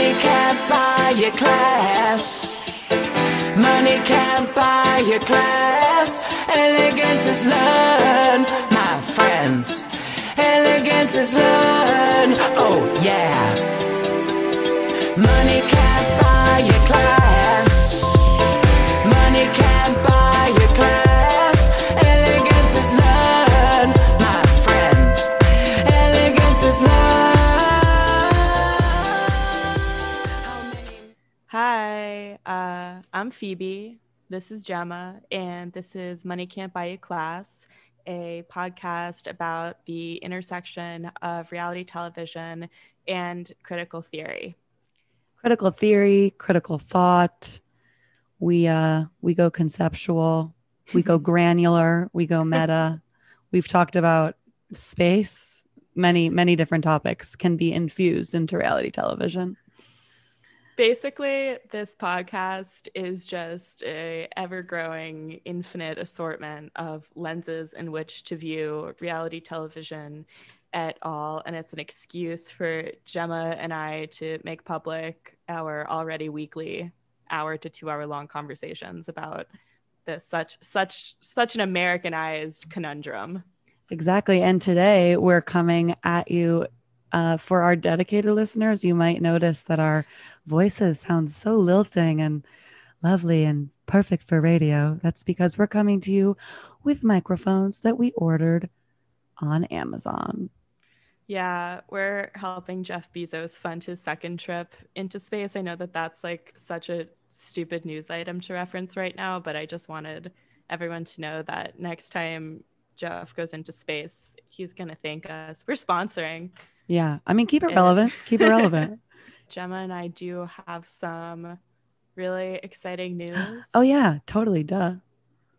Money can't buy your class. Money can't buy your class. Elegance is learned, my friends. Elegance is learned. Oh, yeah. Money can't buy your class. I'm Phoebe. This is Gemma, and this is Money Can't Buy You Class, a podcast about the intersection of reality television and critical theory. critical theory, critical thought. We uh we go conceptual, we go granular, we go meta. We've talked about space, many many different topics can be infused into reality television. Basically, this podcast is just a ever-growing, infinite assortment of lenses in which to view reality television at all, and it's an excuse for Gemma and I to make public our already weekly hour to two-hour long conversations about this such such such an Americanized conundrum. Exactly. And today we're coming at you uh, for our dedicated listeners. You might notice that our voices sound so lilting and lovely and perfect for radio. That's because we're coming to you with microphones that we ordered on Amazon. Yeah, we're helping Jeff Bezos fund his second trip into space. I know that that's like such a stupid news item to reference right now, but I just wanted everyone to know that next time Jeff goes into space, he's going to thank us. We're sponsoring. Yeah. I mean, keep it relevant. Keep it relevant. Gemma and I do have some really exciting news. oh, yeah. Totally. Duh.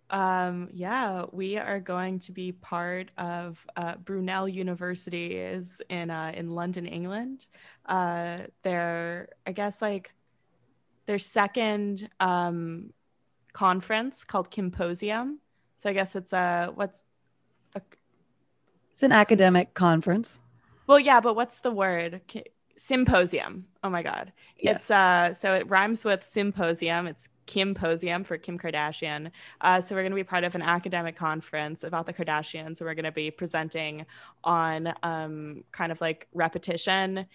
Um, yeah, we are going to be part of uh, Brunel University is in uh, in London, England. Uh, their, I guess, like their second um, conference called Symposium. So I guess it's a what's a, It's an academic conference. Well, yeah, but what's the word? Symposium. Oh my god, Yes. it's uh, so it rhymes with symposium. It's Kimposium for Kim Kardashian. Uh, so we're going to be part of an academic conference about the Kardashians. So we're going to be presenting on um, kind of like repetition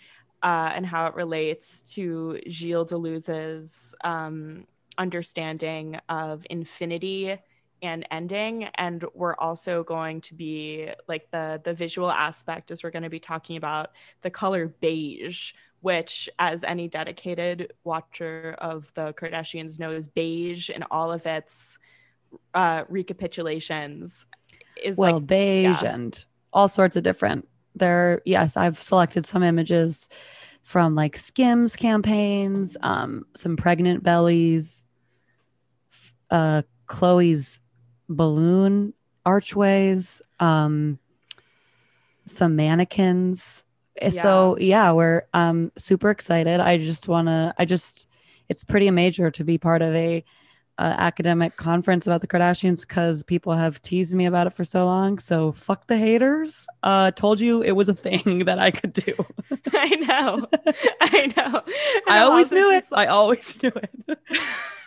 uh, and how it relates to Gilles Deleuze's um, understanding of infinity and ending. And we're also going to be like the the visual aspect is we're going to be talking about the color beige which, as any dedicated watcher of the Kardashians knows, beige in all of its uh, recapitulations is well, like beige yeah. and all sorts of different. There, yes, I've selected some images from like Skims campaigns, um, some pregnant bellies, uh, Khloé's balloon archways, um, some mannequins. Eh, So yeah, we're um super excited. I just want to. I just it's pretty major to be part of a uh, academic conference about the Kardashians because people have teased me about it for so long. So fuck the haters. Uh, told you it was a thing that I could do. I know, I know. And I always knew it. just I always knew it.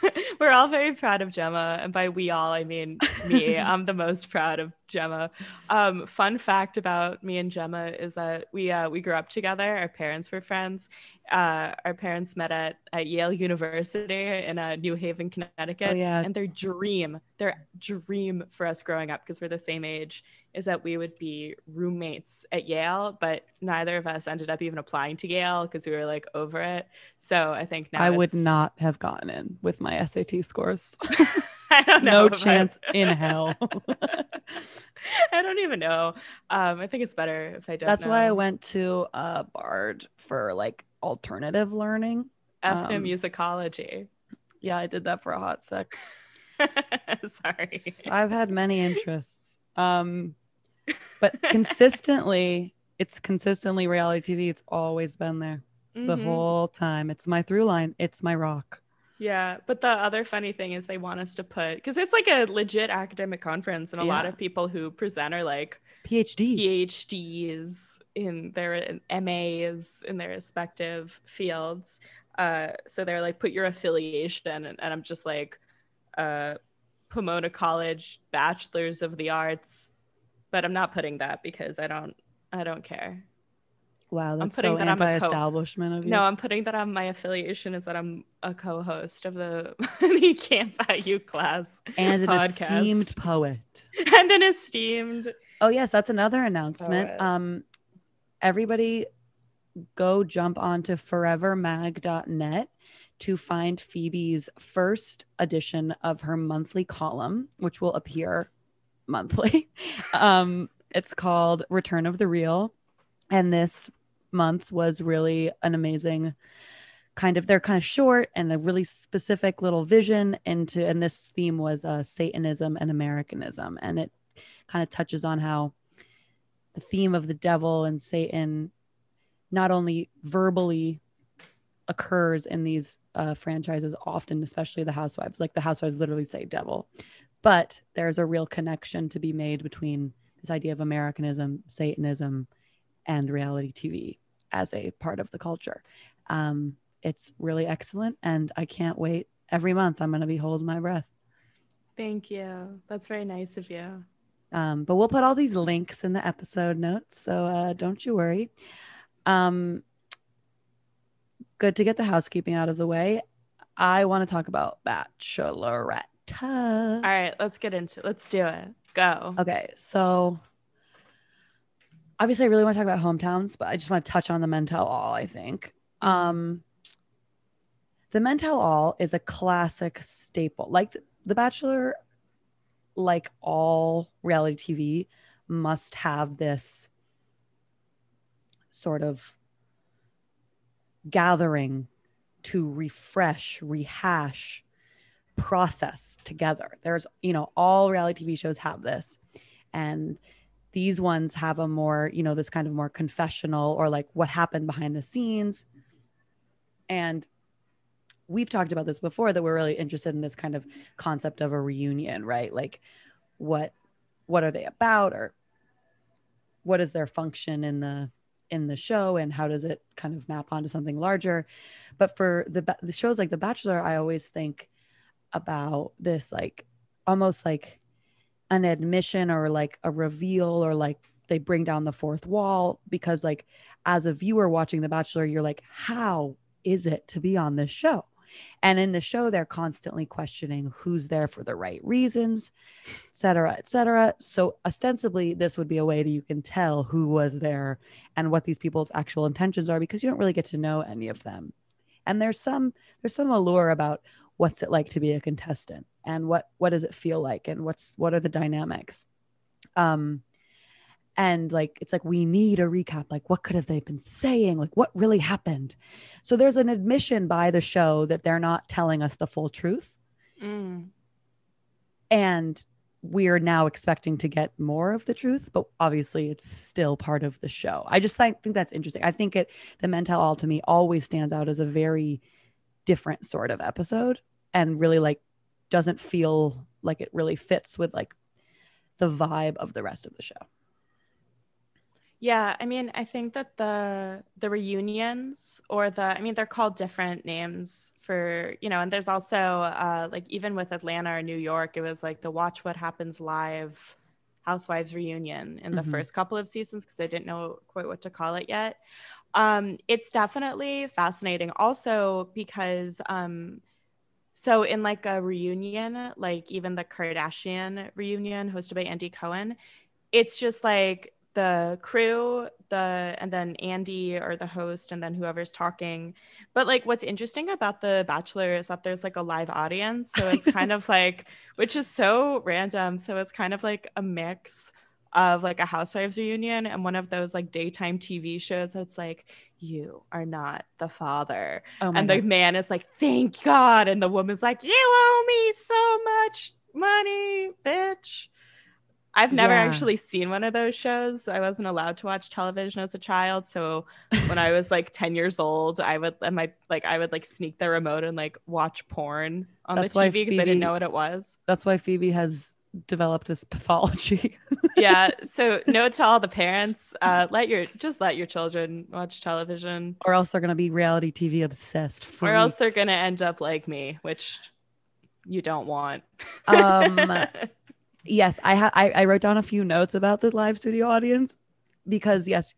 We're all very proud of Gemma, and by we all, I mean me. I'm the most proud of Gemma. Um, fun fact about me and Gemma is that we uh, we grew up together. Our parents were friends. Uh, our parents met at, at Yale University in uh, New Haven, Connecticut. Oh, yeah. And their dream, their dream for us growing up, because we're the same age, is that we would be roommates at Yale. But neither of us ended up even applying to Yale because we were like over it. So I think now I would not have gotten in with my SAT scores. I don't know. no I- chance in hell. I don't even know. Um, I think it's better if I don't. That's why I went to uh, Bard for like alternative learning. ethnomusicology. um, musicology. Yeah, I did that for a hot sec. Sorry. I've had many interests. Um, but consistently, it's consistently reality TV. It's always been there the Mhm. whole time. It's my through line. It's my rock. Yeah, but the other funny thing is they want us to put because it's like a legit academic conference, and a lot of people who present are like PhDs. PhDs in their MAs in their respective fields. Uh, so they're like, put your affiliation, and, and I'm just like, uh, Pomona College Bachelors of the Arts, but I'm not putting that because I don't, I don't care. Wow, that's I'm putting so that I'm co- anti-establishment of you. No, I'm putting that on my affiliation is that I'm a co-host of the Money Can't Buy You class and an podcast. esteemed poet. and an esteemed. Oh yes, that's another announcement. Poet. Um, everybody, go jump onto forevermag.net to find Phoebe's first edition of her monthly column, which will appear monthly. um, it's called Return of the Real, and this month was really an amazing kind of they're kind of short and a really specific little vision into and this theme was uh, satanism and americanism. And it kind of touches on how the theme of the devil and satan not only verbally occurs in these uh, franchises often especially the housewives like the housewives literally say devil but there's a real connection to be made between this idea of americanism satanism and reality tv as a part of the culture. Um, it's really excellent and i can't wait every month. I'm going to be holding my breath. Thank you. That's very nice of you. um, but we'll put all these links in the episode notes so uh, don't you worry. Um, good to get the housekeeping out of the way. I want to talk about bachelorette All right, let's get into. it. Let's do it. Go. Okay, so obviously, I really want to talk about hometowns, but I just want to touch on the Men Tell All. I think um, the Men Tell All is a classic staple. Like the, the Bachelor, like all reality TV, must have this sort of gathering to refresh, rehash, process together. There's, you know, all reality TV shows have this. And these ones have a more, you know, this kind of more confessional or like what happened behind the scenes. And we've talked about this before that we're really interested in this kind of concept of a reunion, right? Like what what are they about or what is their function in the in the show and how does it kind of map onto something larger but for the, the shows like the bachelor i always think about this like almost like an admission or like a reveal or like they bring down the fourth wall because like as a viewer watching the bachelor you're like how is it to be on this show? And in the show they're constantly questioning who's there for the right reasons et cetera et cetera. So ostensibly this would be a way that you can tell who was there and what these people's actual intentions are because you don't really get to know any of them. And there's some there's some allure about what's it like to be a contestant? And what what does it feel like? And what's what are the dynamics? Um and like it's like we need a recap. Like what could have they been saying? Like what really happened? So there's an admission by the show that they're not telling us the full truth. Mm. and we're now expecting to get more of the truth but obviously it's still part of the show. I just think, think that's interesting. I think it the Men Tell All to me always stands out as a very different sort of episode and really like doesn't feel like it really fits with like the vibe of the rest of the show Yeah, I mean, I think that the the reunions or the I mean, they're called different names for, you know, and there's also uh like even with Atlanta or New York, it was like the Watch What Happens Live Housewives reunion in the Mhm. first couple of seasons because I didn't know quite what to call it yet. Um it's definitely fascinating also because um so in like a reunion, like even the Kardashian reunion hosted by Andy Cohen, it's just like the crew the and then andy or the host and then whoever's talking. But like what's interesting about the bachelor is that there's like a live audience. So it's kind of like which is so random. So it's kind of like a mix of like a housewives reunion and one of those like daytime tv shows that's like you are not the father. Oh and the man is like thank god. And the woman's like you owe me so much money bitch. I've never Yeah. actually seen one of those shows. I wasn't allowed to watch television as a child so when i was like 10 years old i would and my like i would like sneak the remote and like watch porn on That's the tv because i didn't know what it was. that's why phoebe has developed this pathology. yeah. So note to all the parents: uh, let your just let your children watch television, or else they're gonna be reality TV obsessed. or else they're gonna end up like me, which you don't want. Um, yes, I, ha- I I wrote down a few notes about the live studio audience because yes,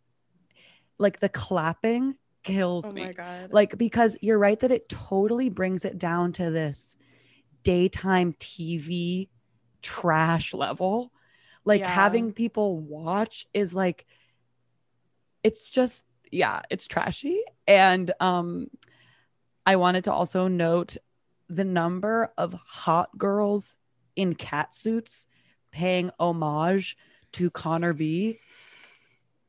like the clapping kills oh me. god. Like because you're right that it totally brings it down to this daytime TV trash level. Like Yeah. having people watch is like it's just yeah, it's trashy and um I wanted to also note the number of hot girls in cat suits paying homage to Connor B.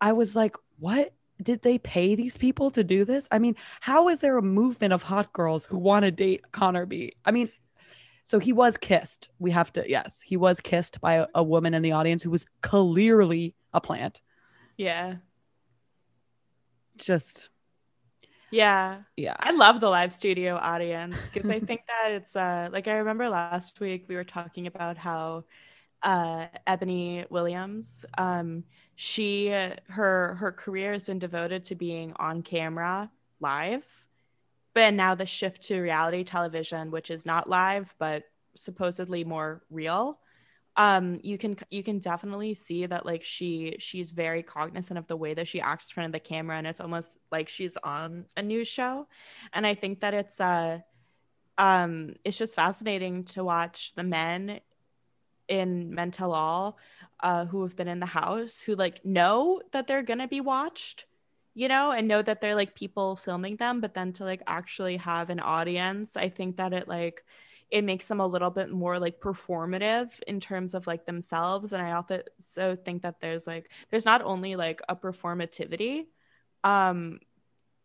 I was like, what? Did they pay these people to do this? I mean, how is there a movement of hot girls who want to date Connor B? I mean, so he was kissed. We have to, yes, he was kissed by a, a woman in the audience who was clearly a plant. yeah. Just, Yeah. yeah. I love the live studio audience because I think that it's uh like I remember last week we were talking about how uh Ebony Williams um she her her career has been devoted to being on camera live but now the shift to reality television which is not live but supposedly more real um you can you can definitely see that like she she's very cognizant of the way that she acts in front of the camera and it's almost like she's on a news show. And i think that it's uh um it's just fascinating to watch the men in Men Tell All uh who have been in the house who like know that they're gonna be watched you know and know that they're like people filming them but then to like actually have an audience i think that it like it makes them a little bit more like performative in terms of like themselves and i also so think that there's like there's not only like a performativity um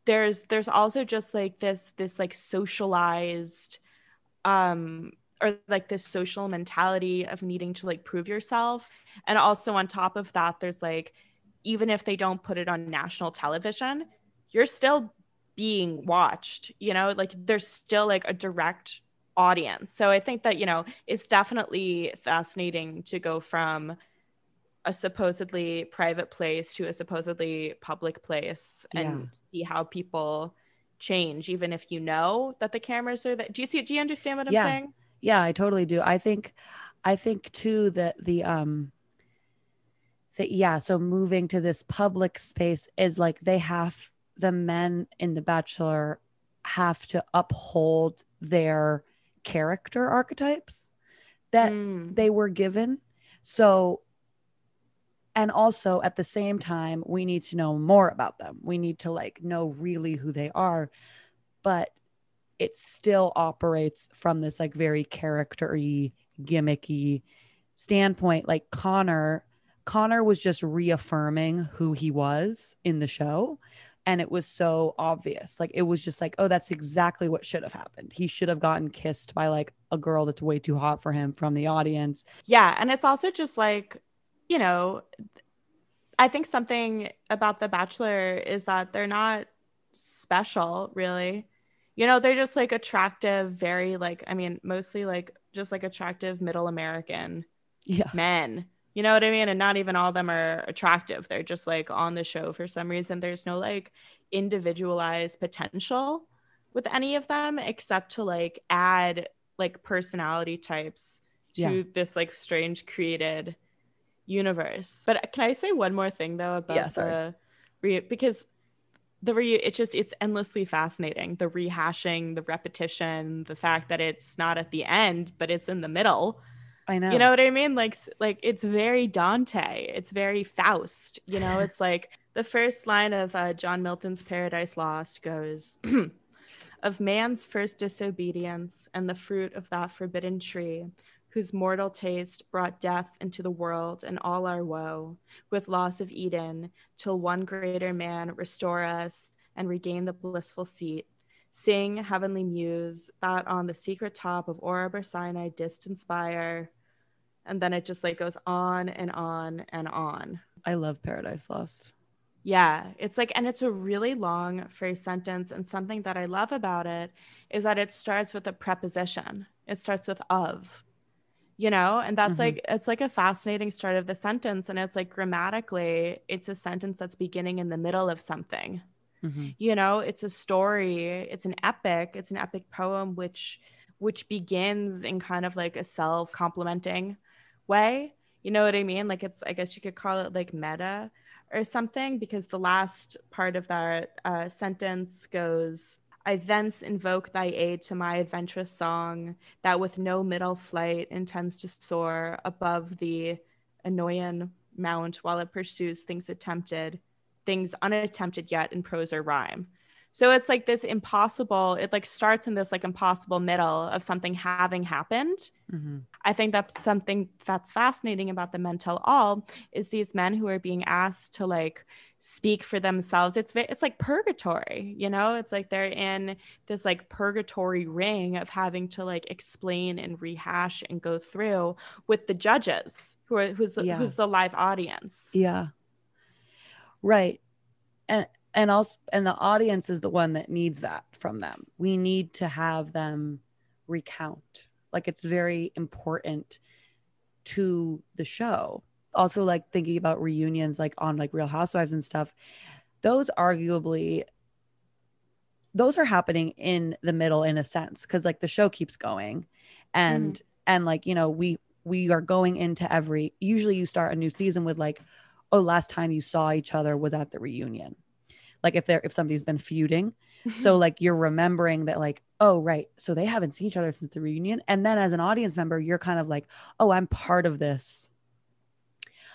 there's there's also just like this this like socialized um or like this social mentality of needing to like prove yourself and also on top of that there's like even if they don't put it on national television you're still being watched you know like there's still like a direct audience so i think that you know it's definitely fascinating to go from a supposedly private place to a supposedly public place and Yeah. see how people change even if you know that the cameras are that. do you see do you understand what i'm Yeah. saying Yeah, I totally do. I think I think too that the um that yeah, so moving to this public space is like they have the men in the bachelor have to uphold their character archetypes that Mm. they were given. So and also at the same time we need to know more about them. We need to like know really who they are. But it still operates from this like very charactery gimmicky standpoint like connor connor was just reaffirming who he was in the show and it was so obvious like it was just like oh that's exactly what should have happened he should have gotten kissed by like a girl that's way too hot for him from the audience Yeah, and it's also just like, you know, I think something about The Bachelor is that they're not special, really. You know, they're just like attractive, very like, I mean, mostly like just like attractive middle American yeah men. You know what I mean? And not even all of them are attractive. They're just like on the show for some reason. There's no like individualized potential with any of them except to like add like personality types to Yeah. this like strange created universe. But can I say one more thing though about Yeah, the re- because the re it's just it's endlessly fascinating the rehashing the repetition the fact that it's not at the end but it's in the middle i know you know what I mean? Like, like it's very Dante. It's very Faust. You know, it's like the first line of uh, John Milton's Paradise Lost goes, "Of man's first disobedience and the fruit of that forbidden tree, whose mortal taste brought death into the world and all our woe, with loss of Eden, till one greater man restore us and regain the blissful seat." Sing, heavenly muse, that on the secret top of Orb or Sinai didst inspire, and then it just like goes on and on and on. i love paradise lost Yeah, it's like, and it's a really long phrase sentence. And something that I love about it is that it starts with a preposition. It starts with of, you know and that's Mhm. like it's like a fascinating start of the sentence and it's like grammatically it's a sentence that's beginning in the middle of something Mhm. you know it's a story it's an epic it's an epic poem which which begins in kind of like a self complementing way you know what i mean like it's i guess you could call it like meta or something because the last part of that uh, sentence goes i thence invoke thy aid to my adventurous song that with no middle flight intends to soar above the Aonian mount while it pursues things attempted things unattempted yet in prose or rhyme. So it's like this impossible, it like starts in this like impossible middle of something having happened. Mhm. I think that's something that's fascinating about the Men Tell All is these men who are being asked to like speak for themselves. It's it's like purgatory, you know? It's like they're in this like purgatory ring of having to like explain and rehash and go through with the judges who are who's the, Yeah. who's the live audience. Yeah. Right. And and also and the audience is the one that needs that from them. We need to have them recount. Like it's very important to the show. Also like thinking about reunions like on like Real Housewives and stuff. Those arguably those are happening in the middle in a sense cuz like the show keeps going and mm-hmm. and like you know we we are going into every usually you start a new season with like oh last time you saw each other was at the reunion like if they're if somebody's been feuding so like you're remembering that like oh right. So they haven't seen each other since the reunion. And then as an audience member you're kind of like oh i'm part of this.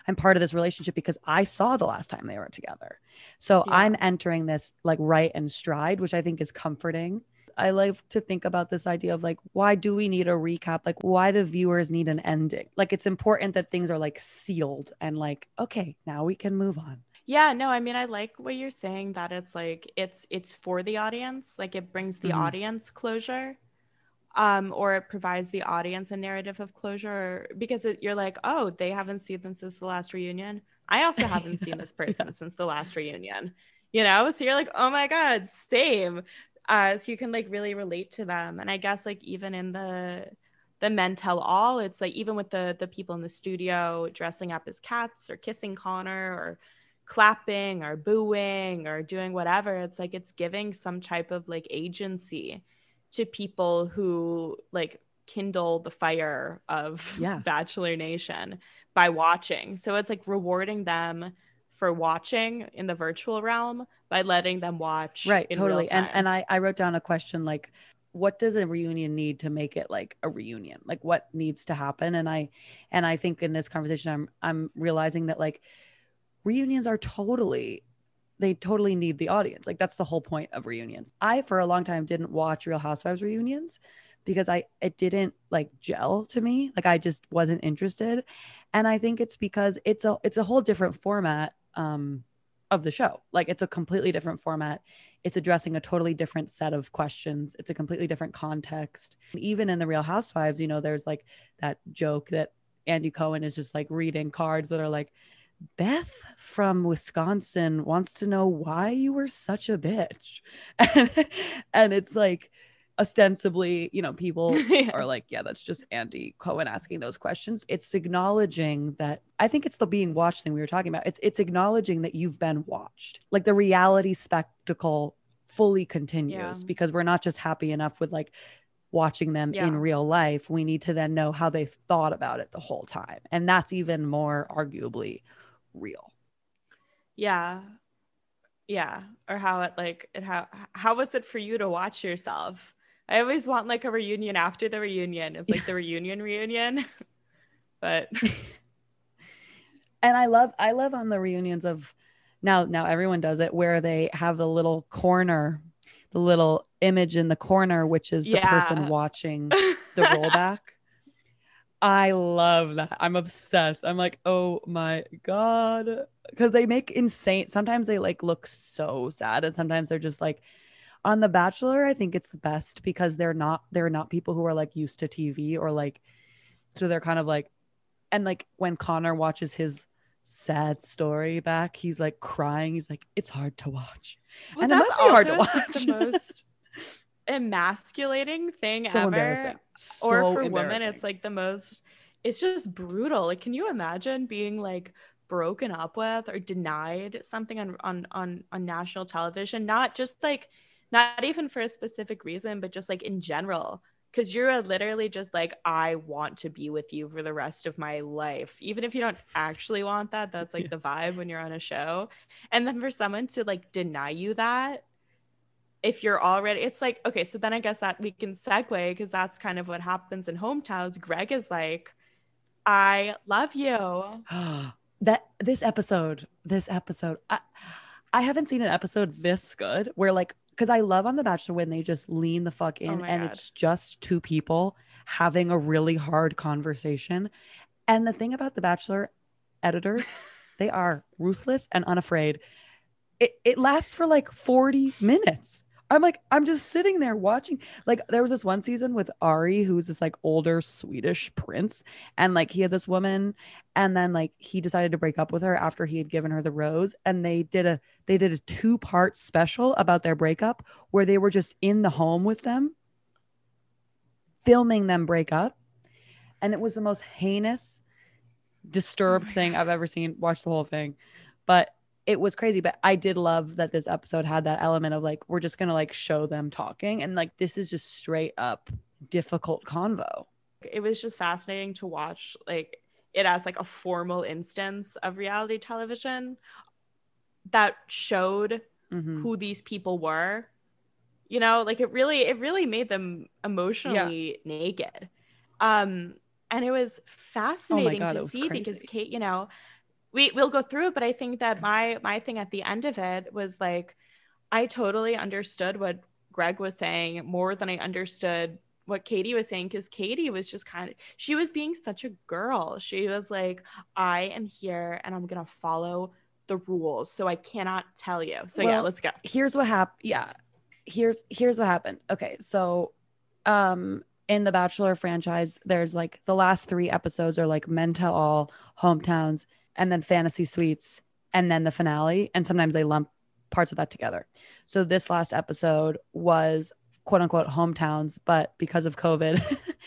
I'm part of this relationship because i saw the last time they were together. So Yeah. i'm entering this like right and stride which i think is comforting. I like to think about this idea of like why do we need a recap? Like why do viewers need an ending? Like it's important that things are like sealed and like okay now we can move on Yeah, no, I mean I like what you're saying that it's like it's it's for the audience, like it brings the Mhm. audience closure. Um, or it provides the audience a narrative of closure because it, you're like, oh, they haven't seen them since the last reunion. I also haven't seen this person since the last reunion, you know? So you're like, oh my God, same. Uh, so you can like really relate to them. And I guess like even in the the men tell all, it's like even with the the people in the studio dressing up as cats or kissing Connor or clapping or booing or doing whatever it's like it's giving some type of like agency to people who like kindle the fire of Yeah. bachelor nation by watching. So it's like rewarding them for watching in the virtual realm by letting them watch right totally. And and I, I wrote down a question like what does a reunion need to make it like a reunion? Like what needs to happen? And i and i think in this conversation i'm i'm realizing that like reunions are totally they totally need the audience. Like that's the whole point of reunions. I for a long time didn't watch real housewives reunions because i it didn't like gel to me. Like i just wasn't interested. And i think it's because it's a it's a whole different format um of the show. Like it's a completely different format. It's addressing a totally different set of questions. It's a completely different context. Even in the real housewives you know there's like that joke that andy cohen is just like reading cards that are like beth from wisconsin wants to know why you were such a bitch and, and it's like ostensibly you know people are like, yeah, that's just Andy Cohen asking those questions. It's acknowledging that I think it's the being watched thing we were talking about. It's it's acknowledging that you've been watched. Like the reality spectacle fully continues Yeah. because we're not just happy enough with like watching them in real life. We need to then know how they thought about it the whole time. And that's even more arguably real. yeah. Yeah. Or how it like it how how was it for you to watch yourself? I always want like a reunion after the reunion. It's like the reunion reunion. But and I love I love on the reunions of now now everyone does it where they have the little corner, the little image in the corner, which is the person watching the rollback. I love that. I'm obsessed. I'm like, oh my god, because they make insane. Sometimes they like look so sad, and sometimes they're just like. On The Bachelor, I think it's the best because they're not they're not people who are like used to TV or like, so they're kind of like, and like when Connor watches his sad story back, he's like crying. He's like, it's hard to watch. Well, And it that's must be hard to watch. the most emasculating thing so ever embarrassing. or for women it's like the most it's just brutal. Like, can you imagine being like broken up with or denied something on on on, on national television? Not just like not even for a specific reason, but just like in general. Cause you're literally just like, I want to be with you for the rest of my life. Even if you don't actually want that, that's like Yeah. the vibe when you're on a show. And then for someone to like deny you that, if you're already, it's like, okay, so then I guess that we can segue because that's kind of what happens in hometowns. Greg is like, I love you. that this episode, this episode, I, I haven't seen an episode this good where like because I love on The Bachelor when they just lean the fuck in oh my and God. it's just two people having a really hard conversation. And the thing about The Bachelor editors, they are ruthless and unafraid. It it lasts for like 40 minutes. I'm like, I'm just sitting there watching. Like, there was this one season with Arie, who's this like older Swedish prince, and like he had this woman, and then like he decided to break up with her after he had given her the rose, and they did a they did a two part special about their breakup where they were just in the home with them, filming them break up, and it was the most heinous, disturbed oh my thing I've ever seen. Watch the whole thing, but it was crazy but i did love that this episode had that element of like we're just gonna like show them talking and like this is just straight up difficult convo. It was just fascinating to watch like it as like a formal instance of reality television that showed Mhm. who these people were. You know like it really it really made them emotionally naked. Um and it was fascinating God, it to was see because kate you know we we'll go through it but i think that my my thing at the end of it was like i totally understood what greg was saying more than i understood what katie was saying because katie was just kind of she was being such a girl. She was like i am here and i'm gonna follow the rules so i cannot tell you. So yeah let's go. here's what happened yeah here's here's what happened. Okay so um in the bachelor franchise there's like the last three episodes are like men tell all hometowns and then fantasy suites and then the finale and sometimes they lump parts of that together so this last episode was quote unquote hometowns but because of covid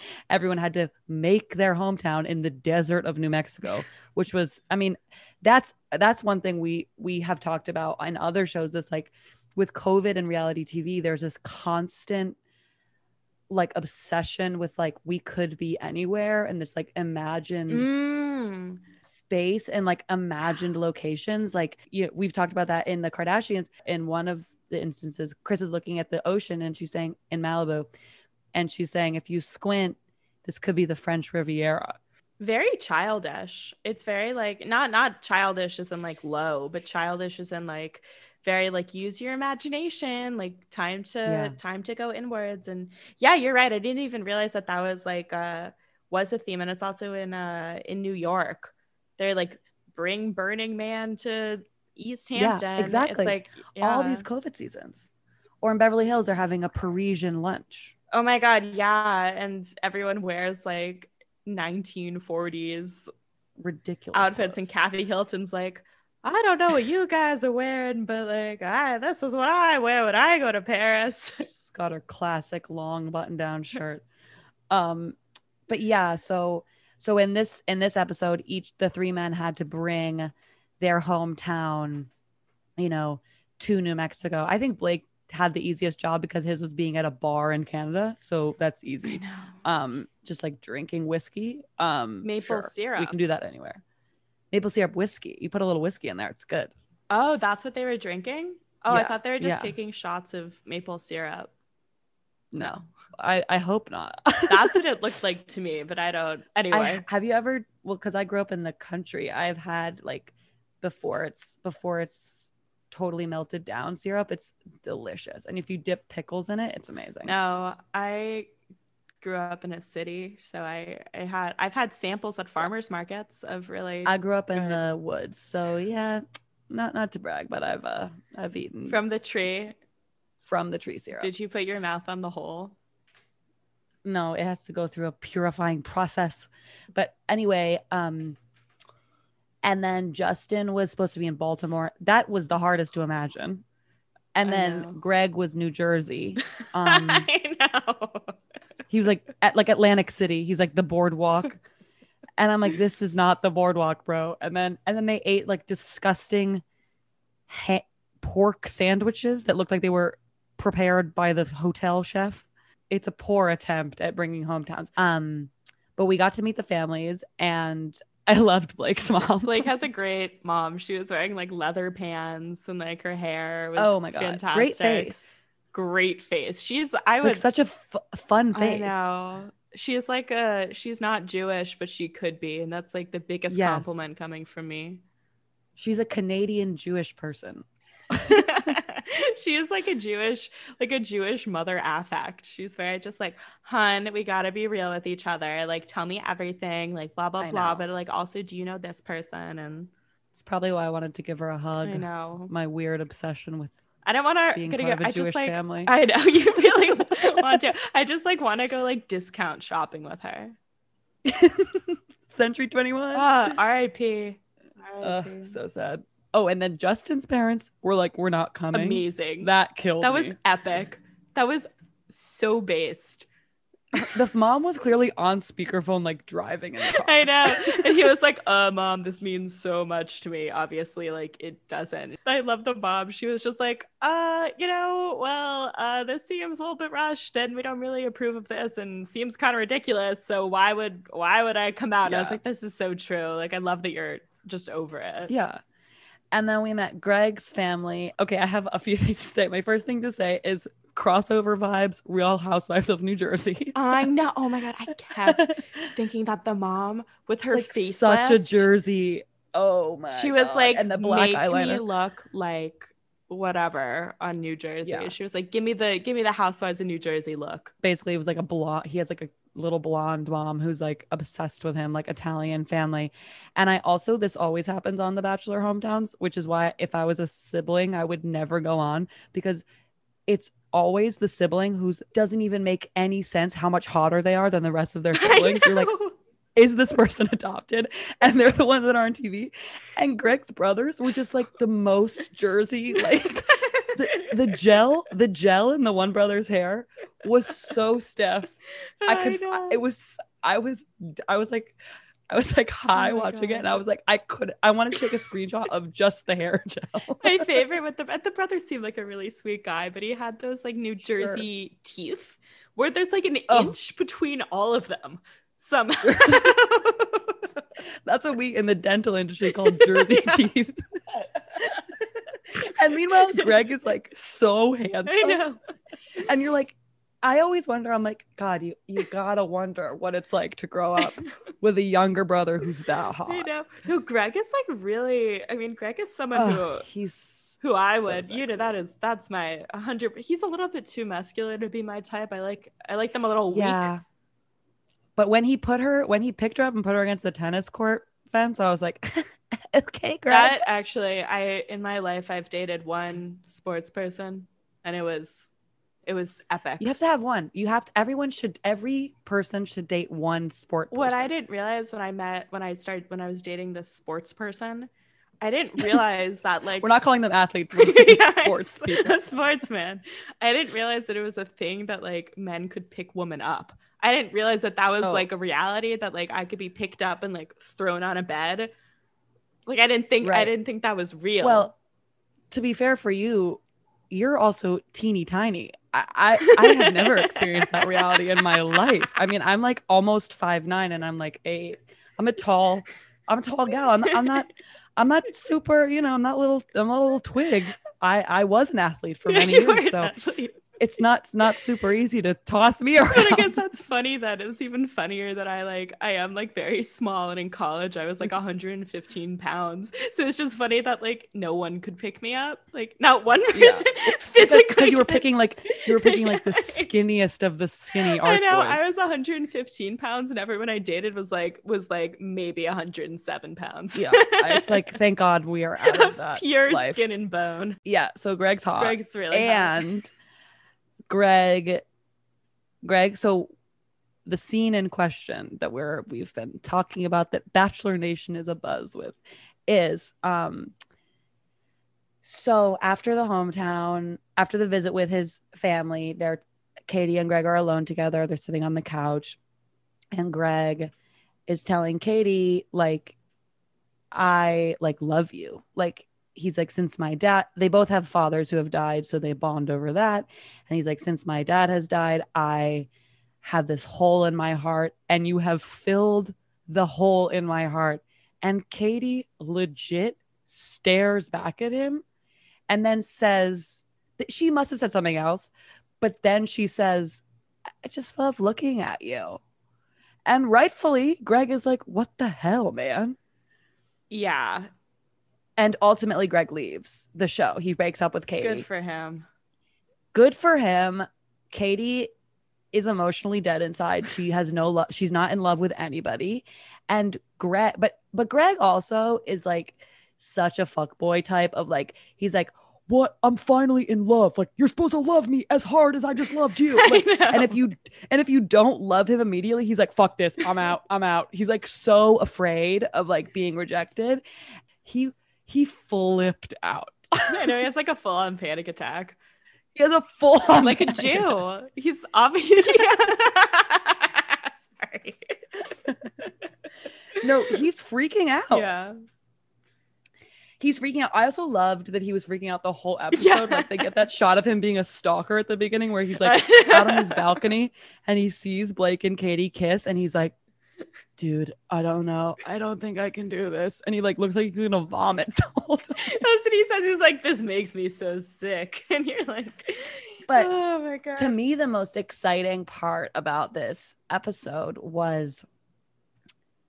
everyone had to make their hometown in the desert of new mexico which was i mean that's that's one thing we we have talked about in other shows that's like with covid and reality tv there's this constant like obsession with like we could be anywhere and this like imagined Mm. Space and like imagined locations like you we've talked about that in the kardashians. In one of the instances Kris is looking at the ocean and she's saying in malibu and she's saying if you squint this could be the french riviera. Very childish. It's very like not not childish as in like low but childish as in like very like use your imagination like time to Yeah. time to go inwards. And yeah you're right. I didn't even realize that that was like uh was a theme. And it's also in uh in new york they're like bring burning man to east Hampton. Yeah, exactly. it's like all these covid seasons or in beverly hills they're having a parisian lunch oh my god yeah and everyone wears like 1940s ridiculous outfits and. Kathy Hilton's like, I don't know what you guys are wearing, but like, I this is what I wear when I go to Paris. She's got her classic long button down shirt. Um, but yeah, so so in this in this episode, each the three men had to bring their hometown, you know, to New Mexico. I think Blake had the easiest job because his was being at a bar in Canada, so that's easy. Um, just like drinking whiskey. Um, Maple sure, We syrup. can do that anywhere. Maple syrup whiskey. You put a little whiskey in there, it's good. Oh, that's what they were drinking? Oh, I thought they were just yeah. taking shots of maple syrup. No, I I hope not. That's what it looked like to me, but I don't. Anyway, I, have you ever well because I grew up in the country I've had like before it's before it's totally melted down syrup it's delicious and if you dip pickles in it it's amazing no, I grew up in a city, so I I had I've had samples at farmers markets of really I grew up in the woods so yeah not not to brag but I've uh I've eaten from the tree. From the tree syrup Did you put your mouth on the hole? no it has to go through a purifying process but anyway um and then justin was supposed to be in baltimore that was the hardest to imagine and I then know. greg was new jersey um I know. he was like at like atlantic city he's like the boardwalk And I'm like, this is not the boardwalk, bro. And then and then they ate like disgusting ha- pork sandwiches that looked like they were prepared by the hotel chef. It's a poor attempt at bringing hometowns. Um, but we got to meet the families, and I loved Blake's mom. Blake has a great mom. She was wearing like leather pants and like her hair was oh my god, fantastic. great face, Great face. She's I would like such a f- fun face. I know. She's like a she's not Jewish, but she could be, and that's like the biggest Yes. compliment coming from me. She's a Canadian Jewish person. she is like a Jewish, like a Jewish mother affect. She's very just like, hun, we gotta be real with each other. Like, tell me everything, like blah blah blah. But like, also, do you know this person? And It's probably why I wanted to give her a hug. I know My weird obsession with I don't want to being get part of a I Jewish just like family. I know you really want to. I just like want to go like discount shopping with her. Century 21. Ah, R.I.P. R.I.P. so sad. Oh, and then Justin's parents were like, "We're not coming." Amazing. That killed that was epic. That was so based. the mom was clearly on speakerphone, like driving in the car. I know. And he was like, uh, mom, this means so much to me. Obviously, like it doesn't. I love the mom. She was just like, uh, you know, well, uh, this seems a little bit rushed and we don't really approve of this and seems kind of ridiculous. So why would why would I come out? And I was like, this is so true. Like I love that you're just over it. Yeah. And then we met Greg's family. Okay, I have a few things to say. My first thing to say is crossover vibes, Real Housewives of New Jersey. I know. Oh my god. I kept thinking that the mom with her like face such a Jersey. Oh my she was God. like and the black make eyeliner. me look like whatever on New Jersey. Yeah. She was like, give me the give me the housewives of New Jersey look. basically it was like a blonde he has like a little blonde mom who's like obsessed with him like italian family. And i also this always happens on the bachelor hometowns which is why if i was a sibling i would never go on because it's always the sibling who's doesn't even make any sense how much hotter they are than the rest of their siblings. You're like is this person adopted? And they're the ones that are on tv and greg's brothers were just like the most jersey like the, the gel the gel in the one brother's hair was so stiff I could. know. It was. I was. I was like. I was like oh high Oh watching it, and I was like, I could. I want to take a screenshot of just the hair gel. my favorite with the the brother seemed like a really sweet guy, but he had those like New Sure. Jersey teeth where there's like an Oh. inch between all of them somehow. That's what we in the dental industry call Jersey teeth. and meanwhile, Greg is like so handsome, I know. and you're like, I always wonder. I'm like, God, you you gotta wonder what it's like to grow up with a younger brother who's that hot. I know. No, Greg is like really. I mean, Greg is someone Ugh, he's who who I so would. You know, that is that's my hundred. He's a little bit too muscular to be my type. I like I like them a little weak. Yeah. But when he put her, when he picked her up and put her against the tennis court fence, I was like, okay, Greg. That actually, I in my life I've dated one sports person, and it was it was epic. you have to have one. You have to, everyone should, every person should date one sport. what I didn't realize when I met when I started when I was dating this sports person, I didn't realize that like We're not calling them athletes, we're sports people. a sportsman. I didn't realize that it was a thing that like men could pick women up. I didn't realize that that was Oh. like a reality that like I could be picked up and like thrown on a bed. Like I didn't think I didn't think that was real. Well, to be fair for you, you're also teeny tiny. I, I, I have never experienced that reality in my life. I mean, I'm like almost five nine, and I'm like eight. I'm a tall, I'm a tall gal. I'm, I'm not, I'm not super. You know, I'm not little. I'm a little twig. I, I was an athlete for many years, so athlete. It's not, it's not super easy to toss me around. But I guess that's funny that it's even funnier that I like I am like very small and in college I was like 115 pounds. So it's just funny that like no one could pick me up. Like not one person Yeah. physically. because you were picking like you were picking like the skinniest of the skinny I know. boys. I was 115 pounds, and everyone I dated was like was like maybe 107 pounds. yeah, it's like thank God we are out of that pure life. skin and bone. Yeah, so Greg's hot. Greg's really hot. Greg, Greg. So the scene in question that we're we've been talking about that Bachelor Nation is a buzz with is um. So after the hometown, after the visit with his family, they're Katie and Greg are alone together. They're sitting on the couch, and Greg is telling Katie like I like love you. Like he's like since my dad they both have fathers who have died so they bond over that. And he's like since my dad has died I have this hole in my heart and you have filled the hole in my heart. And Katie legit stares back at him and then says that she must have said something else but then she says I just love looking at you. And rightfully Greg is like what the hell man? Yeah. And ultimately Greg leaves the show. He breaks up with Katie. Good for him. Good for him. Katie is emotionally dead inside. She has no love. She's not in love with anybody. And Greg, but but Greg also is like such a fuck boy type of like he's like, what? I'm finally in love. Like you're supposed to love me as hard as I just loved you. Like, and if you and if you don't love him immediately, he's like, fuck this. I'm out. I'm out. He's like so afraid of like being rejected. He he flipped out. I know he has like a full on panic attack. He has a full on Like a panic attack. He's obviously sorry. No, he's freaking out. Yeah. He's freaking out. I also loved that he was freaking out the whole episode. Yeah. Like they get that shot of him being a stalker at the beginning where he's like out on his balcony and he sees Blake and Katie kiss and he's like, dude, I don't know. I don't think I can do this. And he like looks like he's gonna vomit the whole time. That's what he says. He's like, this makes me so sick. And you're like, But oh my God. to me, the most exciting part about this episode was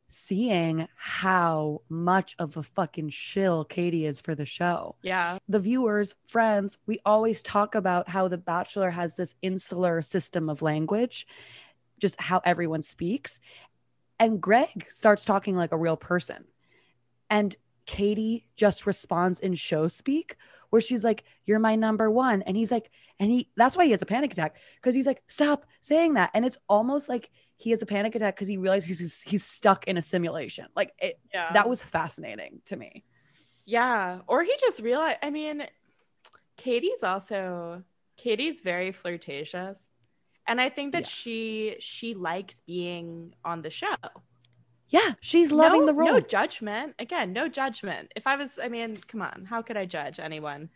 seeing how much of a fucking shill Katie is for the show. yeah. the viewers, friends, we always talk about how The Bachelor has this insular system of language, just how everyone speaks. And Greg starts talking like a real person. And Katie just responds in show speak, where she's like, You're my number one. And he's like, and he that's why he has a panic attack because he's like, Stop saying that. And it's almost like he has a panic attack because he realizes he's, he's stuck in a simulation. Like it, Yeah. that was fascinating to me. Yeah. Or he just realized, I mean, Katie's also, Katie's very flirtatious. And I think that Yeah. she she likes being on the show. Yeah, she's loving no, the role. No judgment. Again, no judgment. If I was, I mean, come on, how could I judge anyone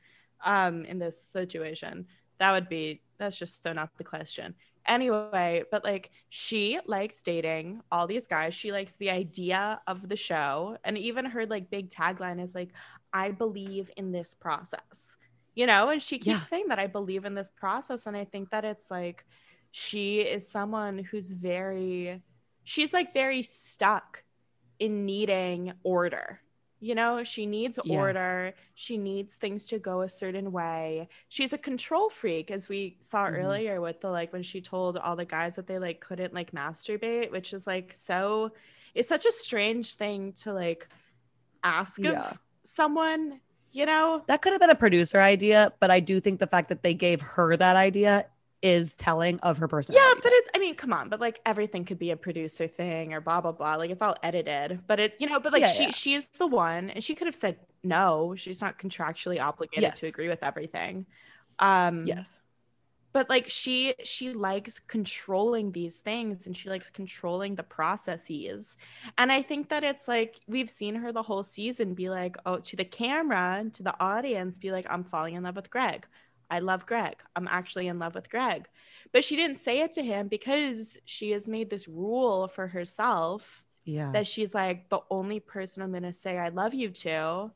um in this situation? That would be that's just so not the question. Anyway, but like she likes dating all these guys. She likes the idea of the show. And even her like big tagline is like, I believe in this process. You know, and she keeps Yeah. saying that I believe in this process. And I think that it's like she is someone who's very she's like very stuck in needing order. You know, she needs Yes. order. She needs things to go a certain way. She's a control freak, as we saw Mhm. earlier with the like when she told all the guys that they like couldn't like masturbate, which is like so it's such a strange thing to like ask Yeah. of someone, you know? That could have been a producer idea, but I do think the fact that they gave her that idea is telling of her personality. Yeah, but it's I mean, come on, but like everything could be a producer thing or blah blah blah. Like it's all edited. But it, you know, but like Yeah, she yeah. she's the one and she could have said no. She's not contractually obligated to agree with everything. Um yes. but like she she likes controlling these things and she likes controlling the processes and i think that it's like we've seen her the whole season be like oh to the camera and to the audience be like i'm falling in love with greg i love greg i'm actually in love with greg but she didn't say it to him because she has made this rule for herself Yeah. that she's like the only person I'm gonna say I love you to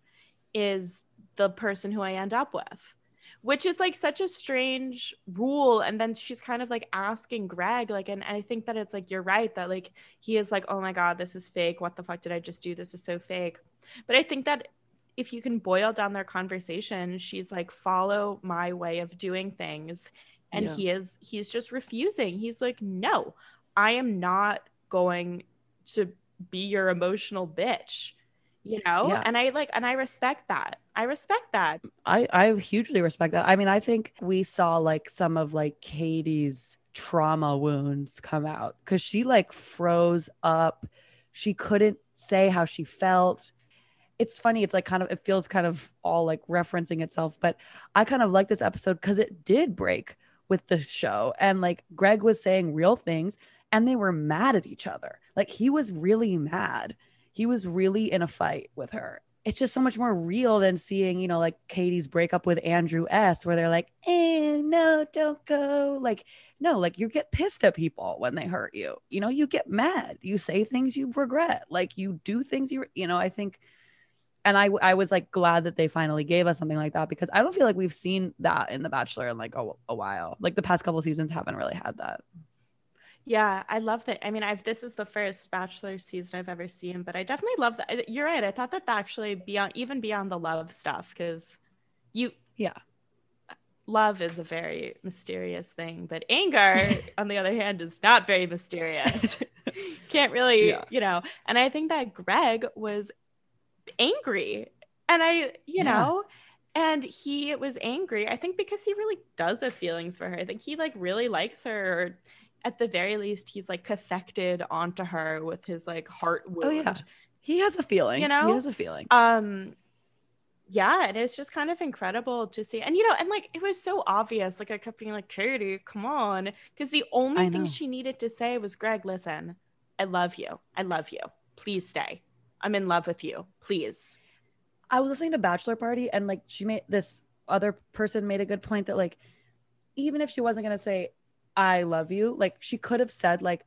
is the person who I end up with. Which is like such a strange rule. And then she's kind of like asking Greg, like, and I think that it's like you're right, that like he is like, oh my God, this is fake. What the fuck did I just do? This is so fake. But I think that if you can boil down their conversation, she's like, follow my way of doing things. And Yeah. he is he's just refusing. He's like, no, I am not going to be your emotional bitch you know Yeah. and i like and i respect that i respect that I I hugely respect that. I mean, I think we saw like some of like Katie's trauma wounds come out cuz she like froze up. She couldn't say how she felt. It's funny, it's like kind of it feels kind of all like referencing itself, but I kind of like this episode cuz it did break with the show and like Greg was saying real things and they were mad at each other. Like he was really mad. He was really in a fight with her. It's just so much more real than seeing, you know, like Katie's breakup with Andrew S, where they're like, eh, no, don't go. Like, no, like you get pissed at people when they hurt you. You know, you get mad. You say things you regret. Like you do things you, you know, I think and I I was like glad that they finally gave us something like that because I don't feel like we've seen that in The Bachelor in like a, a while. Like the past couple seasons haven't really had that. Yeah, I love that. I mean, I've this is the first Bachelor season I've ever seen, but I definitely love that. You're right. I thought that actually beyond even beyond the love stuff because you yeah love is a very mysterious thing, but anger on the other hand is not very mysterious. Can't really, yeah. you know. And I think that Greg was angry. And I, you yeah. know, and he was angry, I think because he really does have feelings for her. I think he like really likes her. Or at the very least, he's like cathected onto her with his like heart wound. Oh, yeah. He has a feeling. You know? He has a feeling. Um yeah, and it's just kind of incredible to see. And you know, and like it was so obvious. Like I kept being like, Katie, come on. Because the only thing she needed to say was, Greg, listen, I love you. I love you. Please stay. I'm in love with you. Please. I was listening to Bachelor Party and like she made this other person made a good point that like even if she wasn't going to say I love you, like she could have said like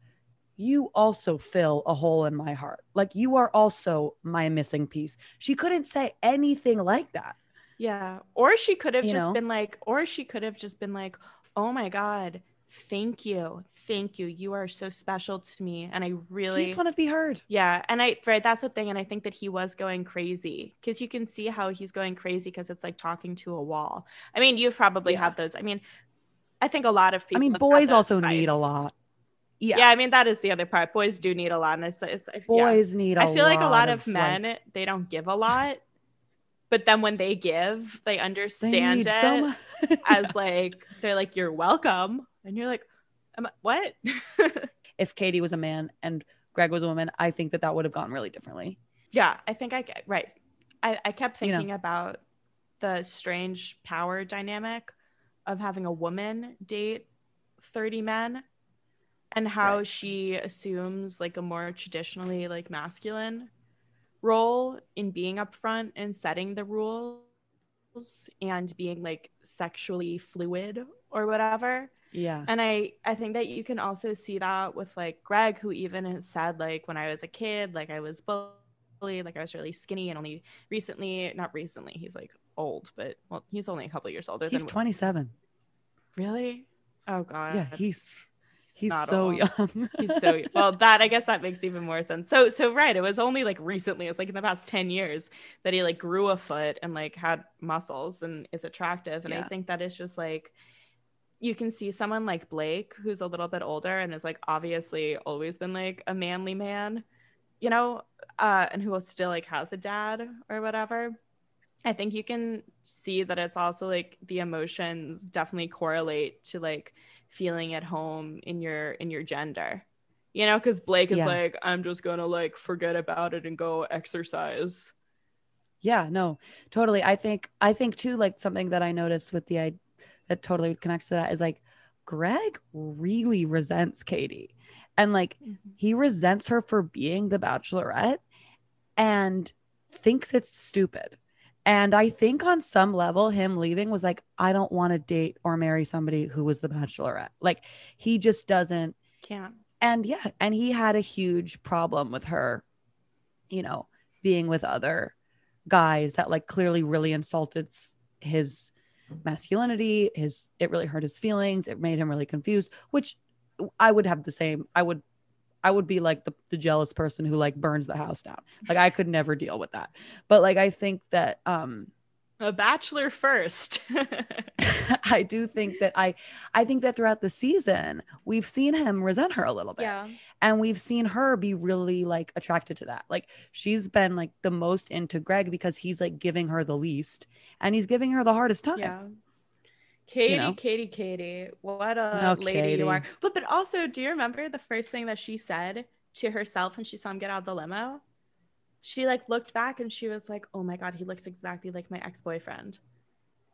you also fill a hole in my heart. Like you are also my missing piece. She couldn't say anything like that. Yeah. Or she could have you just know? been like or she could have just been like, "Oh my god, thank you thank you you are so special to me and i really just want to be heard yeah and i right that's the thing and i think that he was going crazy because you can see how he's going crazy because it's like talking to a wall i mean you've probably yeah. had those i mean i think a lot of people i mean boys also fights. need a lot yeah. yeah, I mean that is the other part. Boys do need a lot, and it's, it's boys yeah. need. I feel like a lot of, of men like, they don't give a lot, but then when they give, they understand they it so as like they're like you're welcome, and you're like, I, what? if Katie was a man and Greg was a woman, I think that that would have gone really differently. Yeah, I think I get right. I, I kept thinking you know. about the strange power dynamic of having a woman date 30 men and how right. she assumes like a more traditionally like masculine role in being upfront and setting the rules and being like sexually fluid or whatever. Yeah. And I I think that you can also see that with like Greg who even has said like when I was a kid like I was bullied like I was really skinny and only recently not recently he's like old but well he's only a couple years older he's 27 really? Oh god. yeah he's he's so old. young he's so well that i guess that makes even more sense so so right it was only like recently it's like in the past 10 years that he like grew a foot and like had muscles and is attractive and yeah. i think that is just like you can see someone like Blake who's a little bit older and is like obviously always been like a manly man, you know, uh, and who still like has a dad or whatever. I think you can see that it's also like the emotions definitely correlate to like feeling at home in your in your gender. You know, because Blake is yeah. like, I'm just gonna like forget about it and go exercise. Yeah, no, totally. I think I think too, like something that I noticed with the i that totally connects to that is like Greg really resents Katie. And like mm-hmm. he resents her for being the bachelorette and thinks it's stupid. And I think on some level, him leaving was like, I don't want to date or marry somebody who was the bachelorette. Like he just doesn't. Can't. And yeah, and he had a huge problem with her, you know, being with other guys that like clearly really insulted his masculinity his it really hurt his feelings it made him really confused which i would have the same i would i would be like the, the jealous person who like burns the house down. Like i could never deal with that. But like i think that um a bachelor first. I do think that i i think that throughout the season we've seen him resent her a little bit. Yeah. and we've seen her be really like attracted to that. Like she's been like the most into greg because he's like giving her the least and he's giving her the hardest time. yeah Katie, you know? Katie, Katie, what a oh, lady Katie. you are. But but also, do you remember the first thing that she said to herself when she saw him get out of the limo? she like looked back and she was like, "Oh my god, he looks exactly like my ex-boyfriend."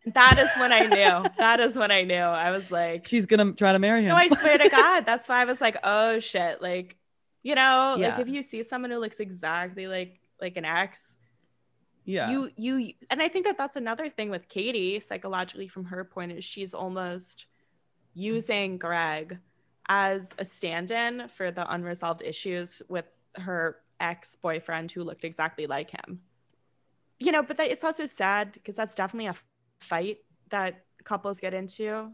That is when I knew. That is when I knew. I was like, She's gonna try to marry him. no, I swear to God. That's why I was like, oh shit. Like, you know, Yeah. like if you see someone who looks exactly like like an ex, yeah. you you and I think that that's another thing with Katie psychologically from her point is she's almost using Greg as a stand-in for the unresolved issues with her ex-boyfriend who looked exactly like him. You know, but that, it's also sad because that's definitely a fight that couples get into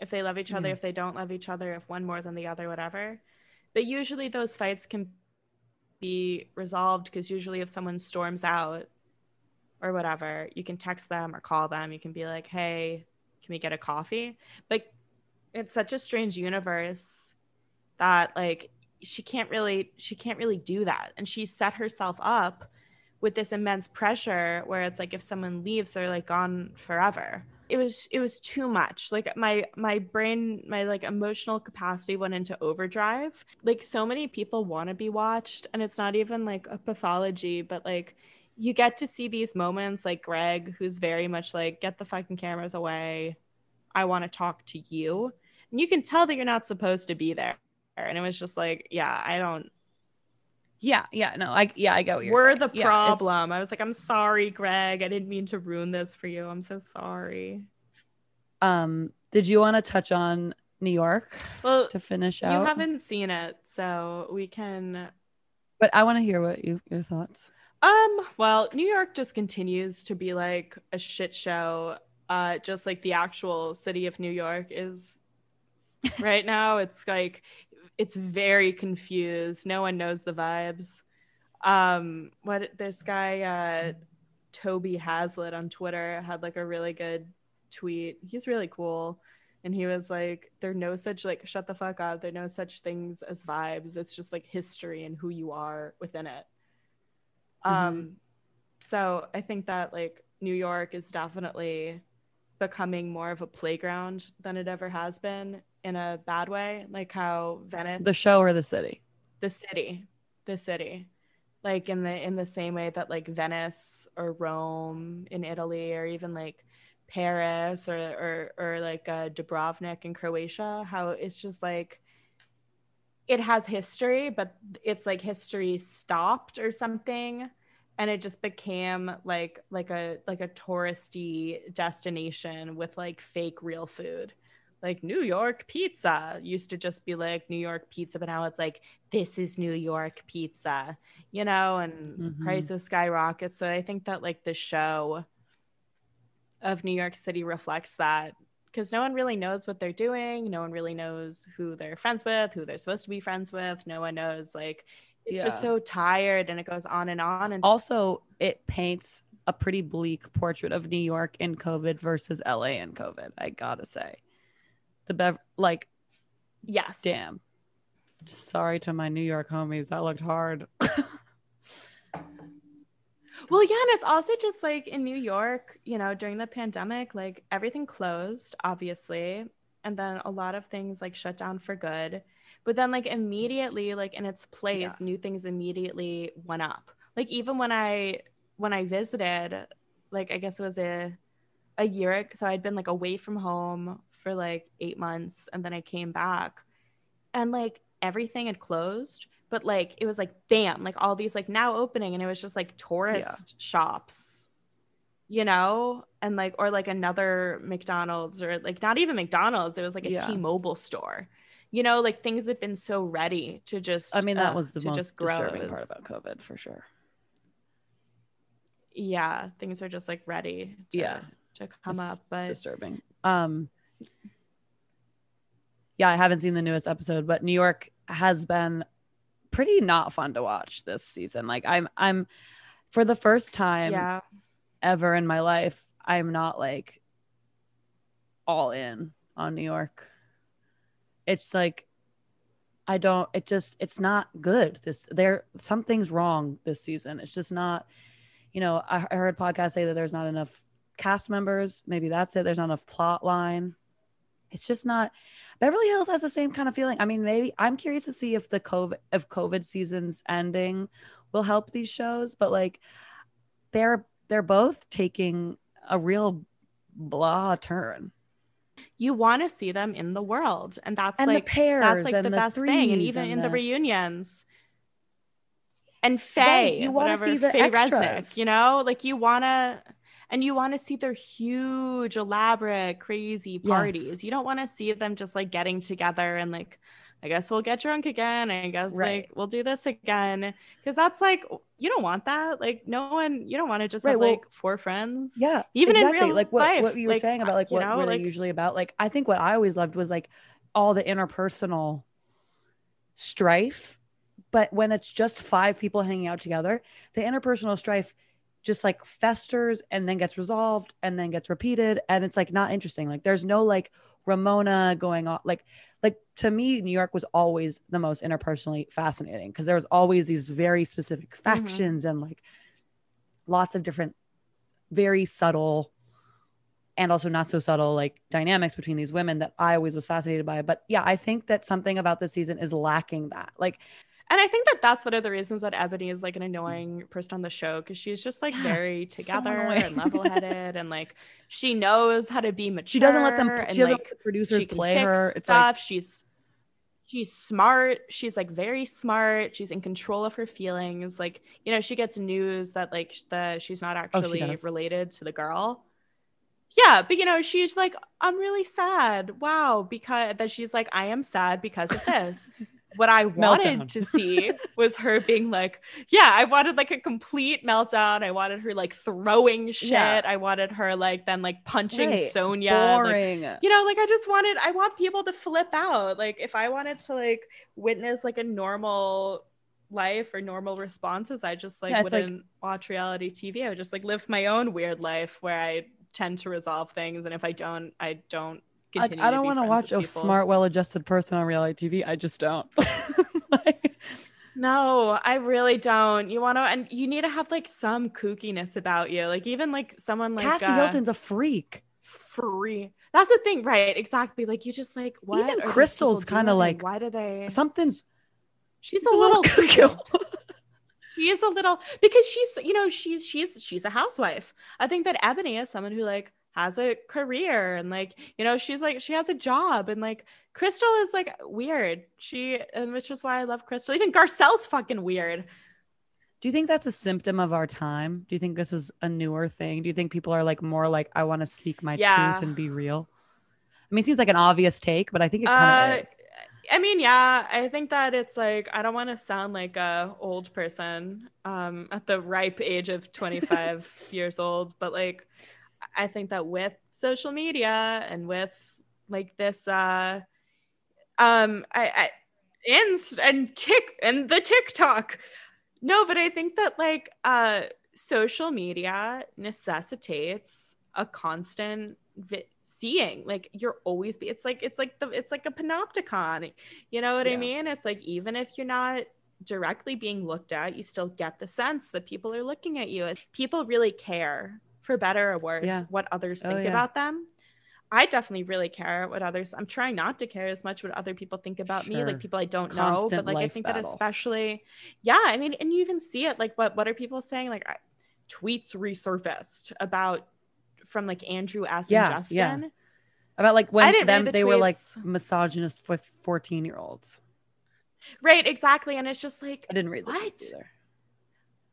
if they love each other, Yeah. if they don't love each other, if one more than the other, whatever. But usually those fights can be resolved because usually if someone storms out or whatever, you can text them or call them. You can be like, hey, can we get a coffee? Like, it's such a strange universe that like she can't really she can't really do that and she set herself up with this immense pressure where it's like if someone leaves they're like gone forever it was it was too much like my my brain my like emotional capacity went into overdrive like so many people want to be watched and it's not even like a pathology but like you get to see these moments like greg who's very much like get the fucking cameras away. I want to talk to you. And you can tell that you're not supposed to be there. And it was just like yeah i don't yeah, yeah, no, I yeah, I get what you're saying. we're saying. the Yeah, it's- problem. I was like i'm sorry greg. I didn't mean to ruin this for you. I'm so sorry. Um, did you want to touch on New York well to finish out, you haven't seen it so we can but I want to hear what you your thoughts. Um, well, New York just continues to be like a shit show. Uh, just like the actual city of New York is right now. It's like it's very confused. No one knows the vibes. Um, what this guy uh Toby Hazlitt on Twitter had like a really good tweet. He's really cool. And he was like, there are no such like shut the fuck up. There are no such things as vibes. It's just like history and who you are within it. Um, so I think that like New York is definitely becoming more of a playground than it ever has been in a bad way, like how Venice, The show or the city? the city, the city, like in the in the same way that like Venice or Rome in Italy or even like Paris or or or like uh, Dubrovnik in Croatia, how it's just like it has history, but it's like history stopped or something, and it just became like like a like a touristy destination with like fake real food. Like New York pizza used to just be like New York pizza, but now it's like this is New York pizza, you know, and Mhm. prices skyrocket. So I think that like the show of New York City reflects that because no one really knows what they're doing. No one really knows who they're friends with, who they're supposed to be friends with. No one knows like it's just so tired and it goes on and on. And Also, it paints a pretty bleak portrait of New York in COVID versus LA in COVID. I gotta say, the bev like yes, damn. Sorry to my New York homies. That looked hard. Well, yeah, and it's also just like in New York, you know, during the pandemic, like everything closed, obviously, and then a lot of things like shut down for good. But then like immediately, like in its place, Yeah. new things immediately went up. Like even when I when I visited, like I guess it was a a year so I'd been like away from home for like 8 months and then I came back and like everything had closed but like it was like bam like all these like now opening and it was just like tourist shops you know and like or like another mcdonald's or like not even mcdonald's it was like a Yeah. t-mobile store you know like things that been so ready to just I mean, that uh, was the most just disturbing part about COVID for sure. yeah things are just like ready to, Yeah. to come It's up but disturbing. Um Yeah, I haven't seen the newest episode, but New York has been pretty not fun to watch this season. Like I'm I'm for the first time yeah ever in my life, I'm not like all in on New York. It's like I don't it just it's not good. This there something's wrong this season. It's just not you know, I, I heard podcasts say that there's not enough cast members. Maybe that's it. There's not enough plot line. It's just not Beverly Hills has the same kind of feeling. I mean, maybe I'm curious to see if the COVID if COVID season's ending will help these shows, but like they're they're both taking a real blah turn. You want to see them in the world, and that's And the like pairs that's like the, the best thing, and even and in the, the- reunions. And Faye, you wanna whatever, see the Faye extras. Resnick, you know, like you wanna, and you want to see their huge, elaborate, crazy Yes. parties. You don't want to see them just like getting together and like, I guess we'll get drunk again. I guess Right. like we'll do this again because that's like you don't want that. Like no one, you don't want to just Right, have well, like four friends. Yeah, even in exactly. real like what, life, what you were like, saying about like you what know, were like- they usually about? Like I think what I always loved was like all the interpersonal strife, but when it's just five people hanging out together, the interpersonal strife just like festers and then gets resolved and then gets repeated and it's like not interesting. Like there's no like Ramona going on like like to me New York was always the most interpersonally fascinating because there was always these very specific mm-hmm. factions and like lots of different very subtle and also not so subtle like dynamics between these women that I always was fascinated by. But yeah, I think that something about this season is lacking that. Like, And I think that that's one of the reasons that Eboni is like an mm. annoying person on the show because she's just like Yeah, very together annoying. and level headed and like she knows how to be mature. she doesn't let them, and, she doesn't like, let the producers play her. It's stuff. like, she's she's smart. She's like very smart. She's in control of her feelings. Like you know, she gets news that like the she's not Oh, she actually related to the girl. Yeah, but you know, she's like, I'm really sad. Wow, because then she's like, I am sad because of this. what I wanted Meltdown. to see was her being like, yeah, I wanted like a complete meltdown. I wanted her like throwing shit. Yeah. I wanted her like then like punching Right. Sonja. like, boring. you know, like I just wanted, I want people to flip out. Like if I wanted to like witness like a normal life or normal responses, I just like Yeah, like- wouldn't watch reality TV. I would just like live my own weird life where I tend to resolve things, and if I don't, I don't. I, I don't want to watch a smart, well-adjusted person on reality TV. I just don't. Like, No, I really don't. You want to, and you need to have like some kookiness about you. Like even like someone like Kathy uh, Hilton's a freak. free. That's the thing, right? Exactly. Like you just like what Even Crystal's kinda like- why do they? Something's She's a little cuckoo. she is a little because she's you know she's she's she's a housewife i think that eboni is someone who like has a career and like you know she's like she has a job and like crystal is like weird she and which is why i love crystal even garcelle's fucking weird Do you think that's a symptom of our time? Do you think this is a newer thing? Do you think people are like more like, I want to speak my Yeah. truth and be real? I mean, it seems like an obvious take, but I think it kind of Uh, is. i mean yeah i think that it's like i don't want to sound like a old person um at the ripe age of 25 years old but like i think that with social media and with like this uh um i i inst and tick and the tiktok. No but i think that like uh social media necessitates a constant vi- seeing like you're always be it's like it's like the it's like a panopticon you know what i mean? It's like even if you're not directly being looked at you still get the sense that people are looking at you. People really care for better or worse Yeah. what others Oh, think yeah. about them I definitely really care what others. I'm trying not to care as much what other people think about me, like people I don't know. But like I think that especially, yeah. I mean, and you even see it. Like, what what are people saying? Like, I, tweets resurfaced about from like Andrew S. Yeah, and Justin. yeah. About like when them the they were like misogynist with 14 year olds. Right, exactly. And it's just like I didn't read tweets What? either.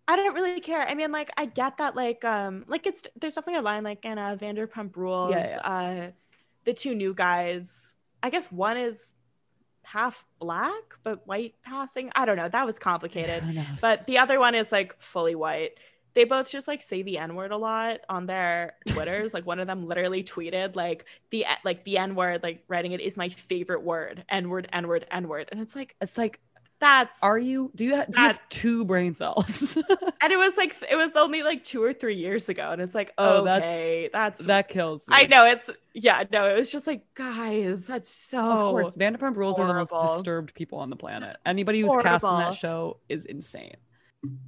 I don't really care. I mean, like I get that, like um, like it's there's definitely a line like in uh, Vanderpump Rules. Yeah, Uh, the two new guys. I guess one is half black but white passing. I don't know. That was complicated. Knows? But the other one is like fully white. They both just like say the N word a lot on their Twitters. like one of them literally tweeted like the like the N word, like writing it is my favorite word. N word, N word, N word. And it's like it's like, that's are you? Do you, ha- do you have two brain cells? and it was like it was only like two or three years ago. And it's like, Oh, oh, that's- that's that kills. Me. I know it's yeah, no, it was just like, guys, that's so Of course, Vanderpump Rules are the most disturbed people on the planet. Anybody who's cast in that show is insane.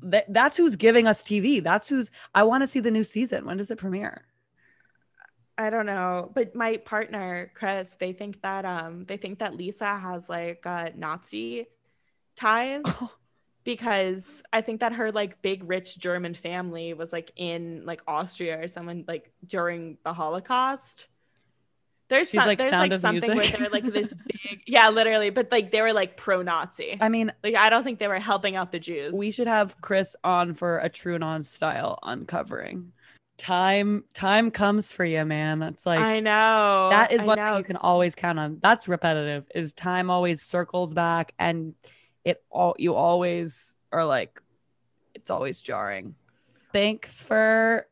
That, that's who's giving us TV. That's who's. I want to see the new season. When does it premiere? I don't know, but my partner Chris, they think that um they think that Lisa has like a Nazi ties. Oh. because I think that her like big rich German family was like in like Austria or someone like during the Holocaust. There's She's some, like there's like something Music. where they're like this big yeah literally but like they were like pro-Nazi. I mean, Like I don't think they were helping out the Jews. we should have Chris on for a TrueAnon style uncovering. Time time comes for you, man. That's like I know that is I one thing know. you can always count on. That's repetitive. Is time always circles back and it all you always are like it's always jarring. Thanks for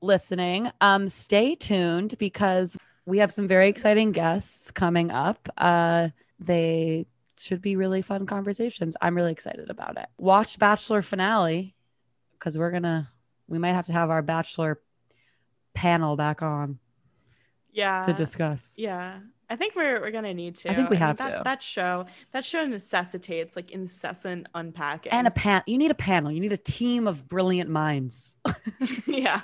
listening. Um stay tuned because we have some very exciting guests coming up. Uh they should be really fun conversations. I'm really excited about it. Watch Bachelor finale because we're gonna we might have to have our Bachelor panel back on yeah to discuss. Yeah. I think we're we're gonna need to. I think we have that, to. That show that show necessitates like incessant unpacking. And a pan you need a panel. You need a team of brilliant minds. yeah,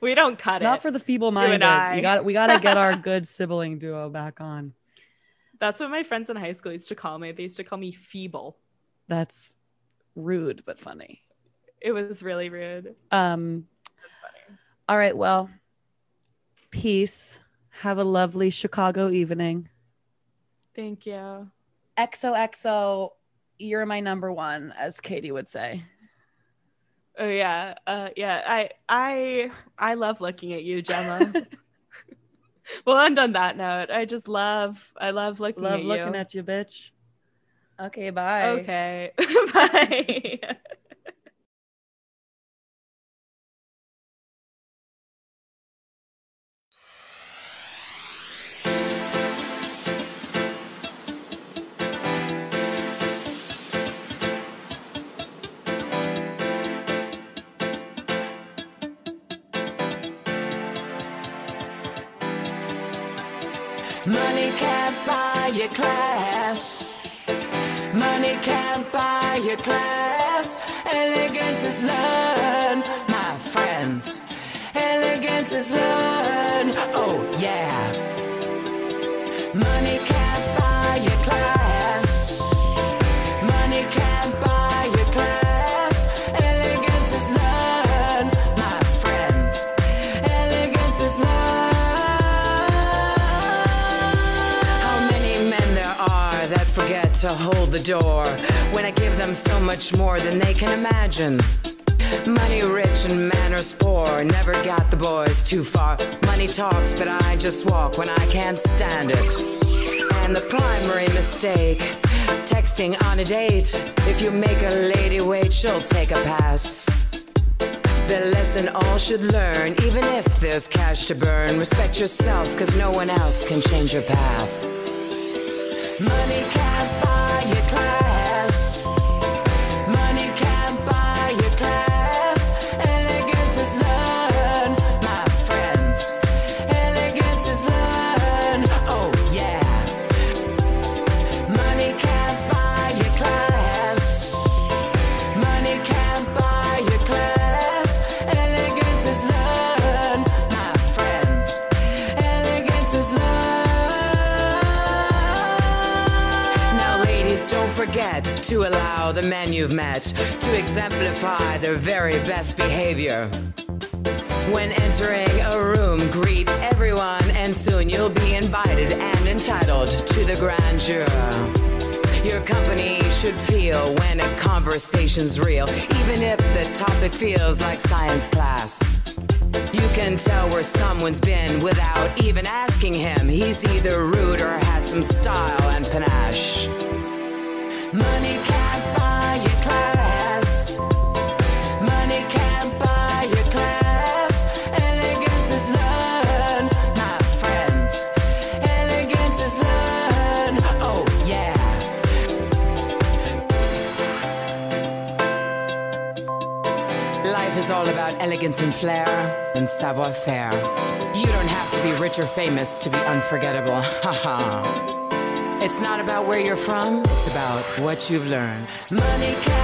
we don't cut it's it. not for the feeble minded. I. We got we gotta get our good sibling duo back on. That's what my friends in high school used to call me. They used to call me feeble. That's rude but funny. It was really rude. Um all right, well, peace. Have a lovely Chicago evening. Thank you. XOXO, you're my number one, as Katie would say. Oh yeah, uh, yeah. I I I love looking at you, Gemma. we'll end on that note. I just love I love looking Love at looking you. at you, bitch. Okay, bye. okay, bye. can't buy your class. Money can't buy your class. Elegance is learned, my friends. Elegance is learned. Oh, yeah. To hold the door when I give them so much more than they can imagine? Money rich and manners poor, never got the boys too far. Money talks, but I just walk when I can't stand it. And the primary mistake, texting on a date. If you make a lady wait, she'll take a pass. The lesson all should learn, even if there's cash to burn. Respect yourself, cause no one else can change your path. Money can't men you've met to exemplify their very best behavior. When entering a room, greet everyone, and soon you'll be invited and entitled to the grandeur. Your company should feel when a conversation's real, even if the topic feels like science class. You can tell where someone's been without even asking him. He's either rude or has some style and panache. Money elegance and flair and savoir faire. You don't have to be rich or famous to be unforgettable. Haha. It's not about where you're from, it's about what you've learned. Money can't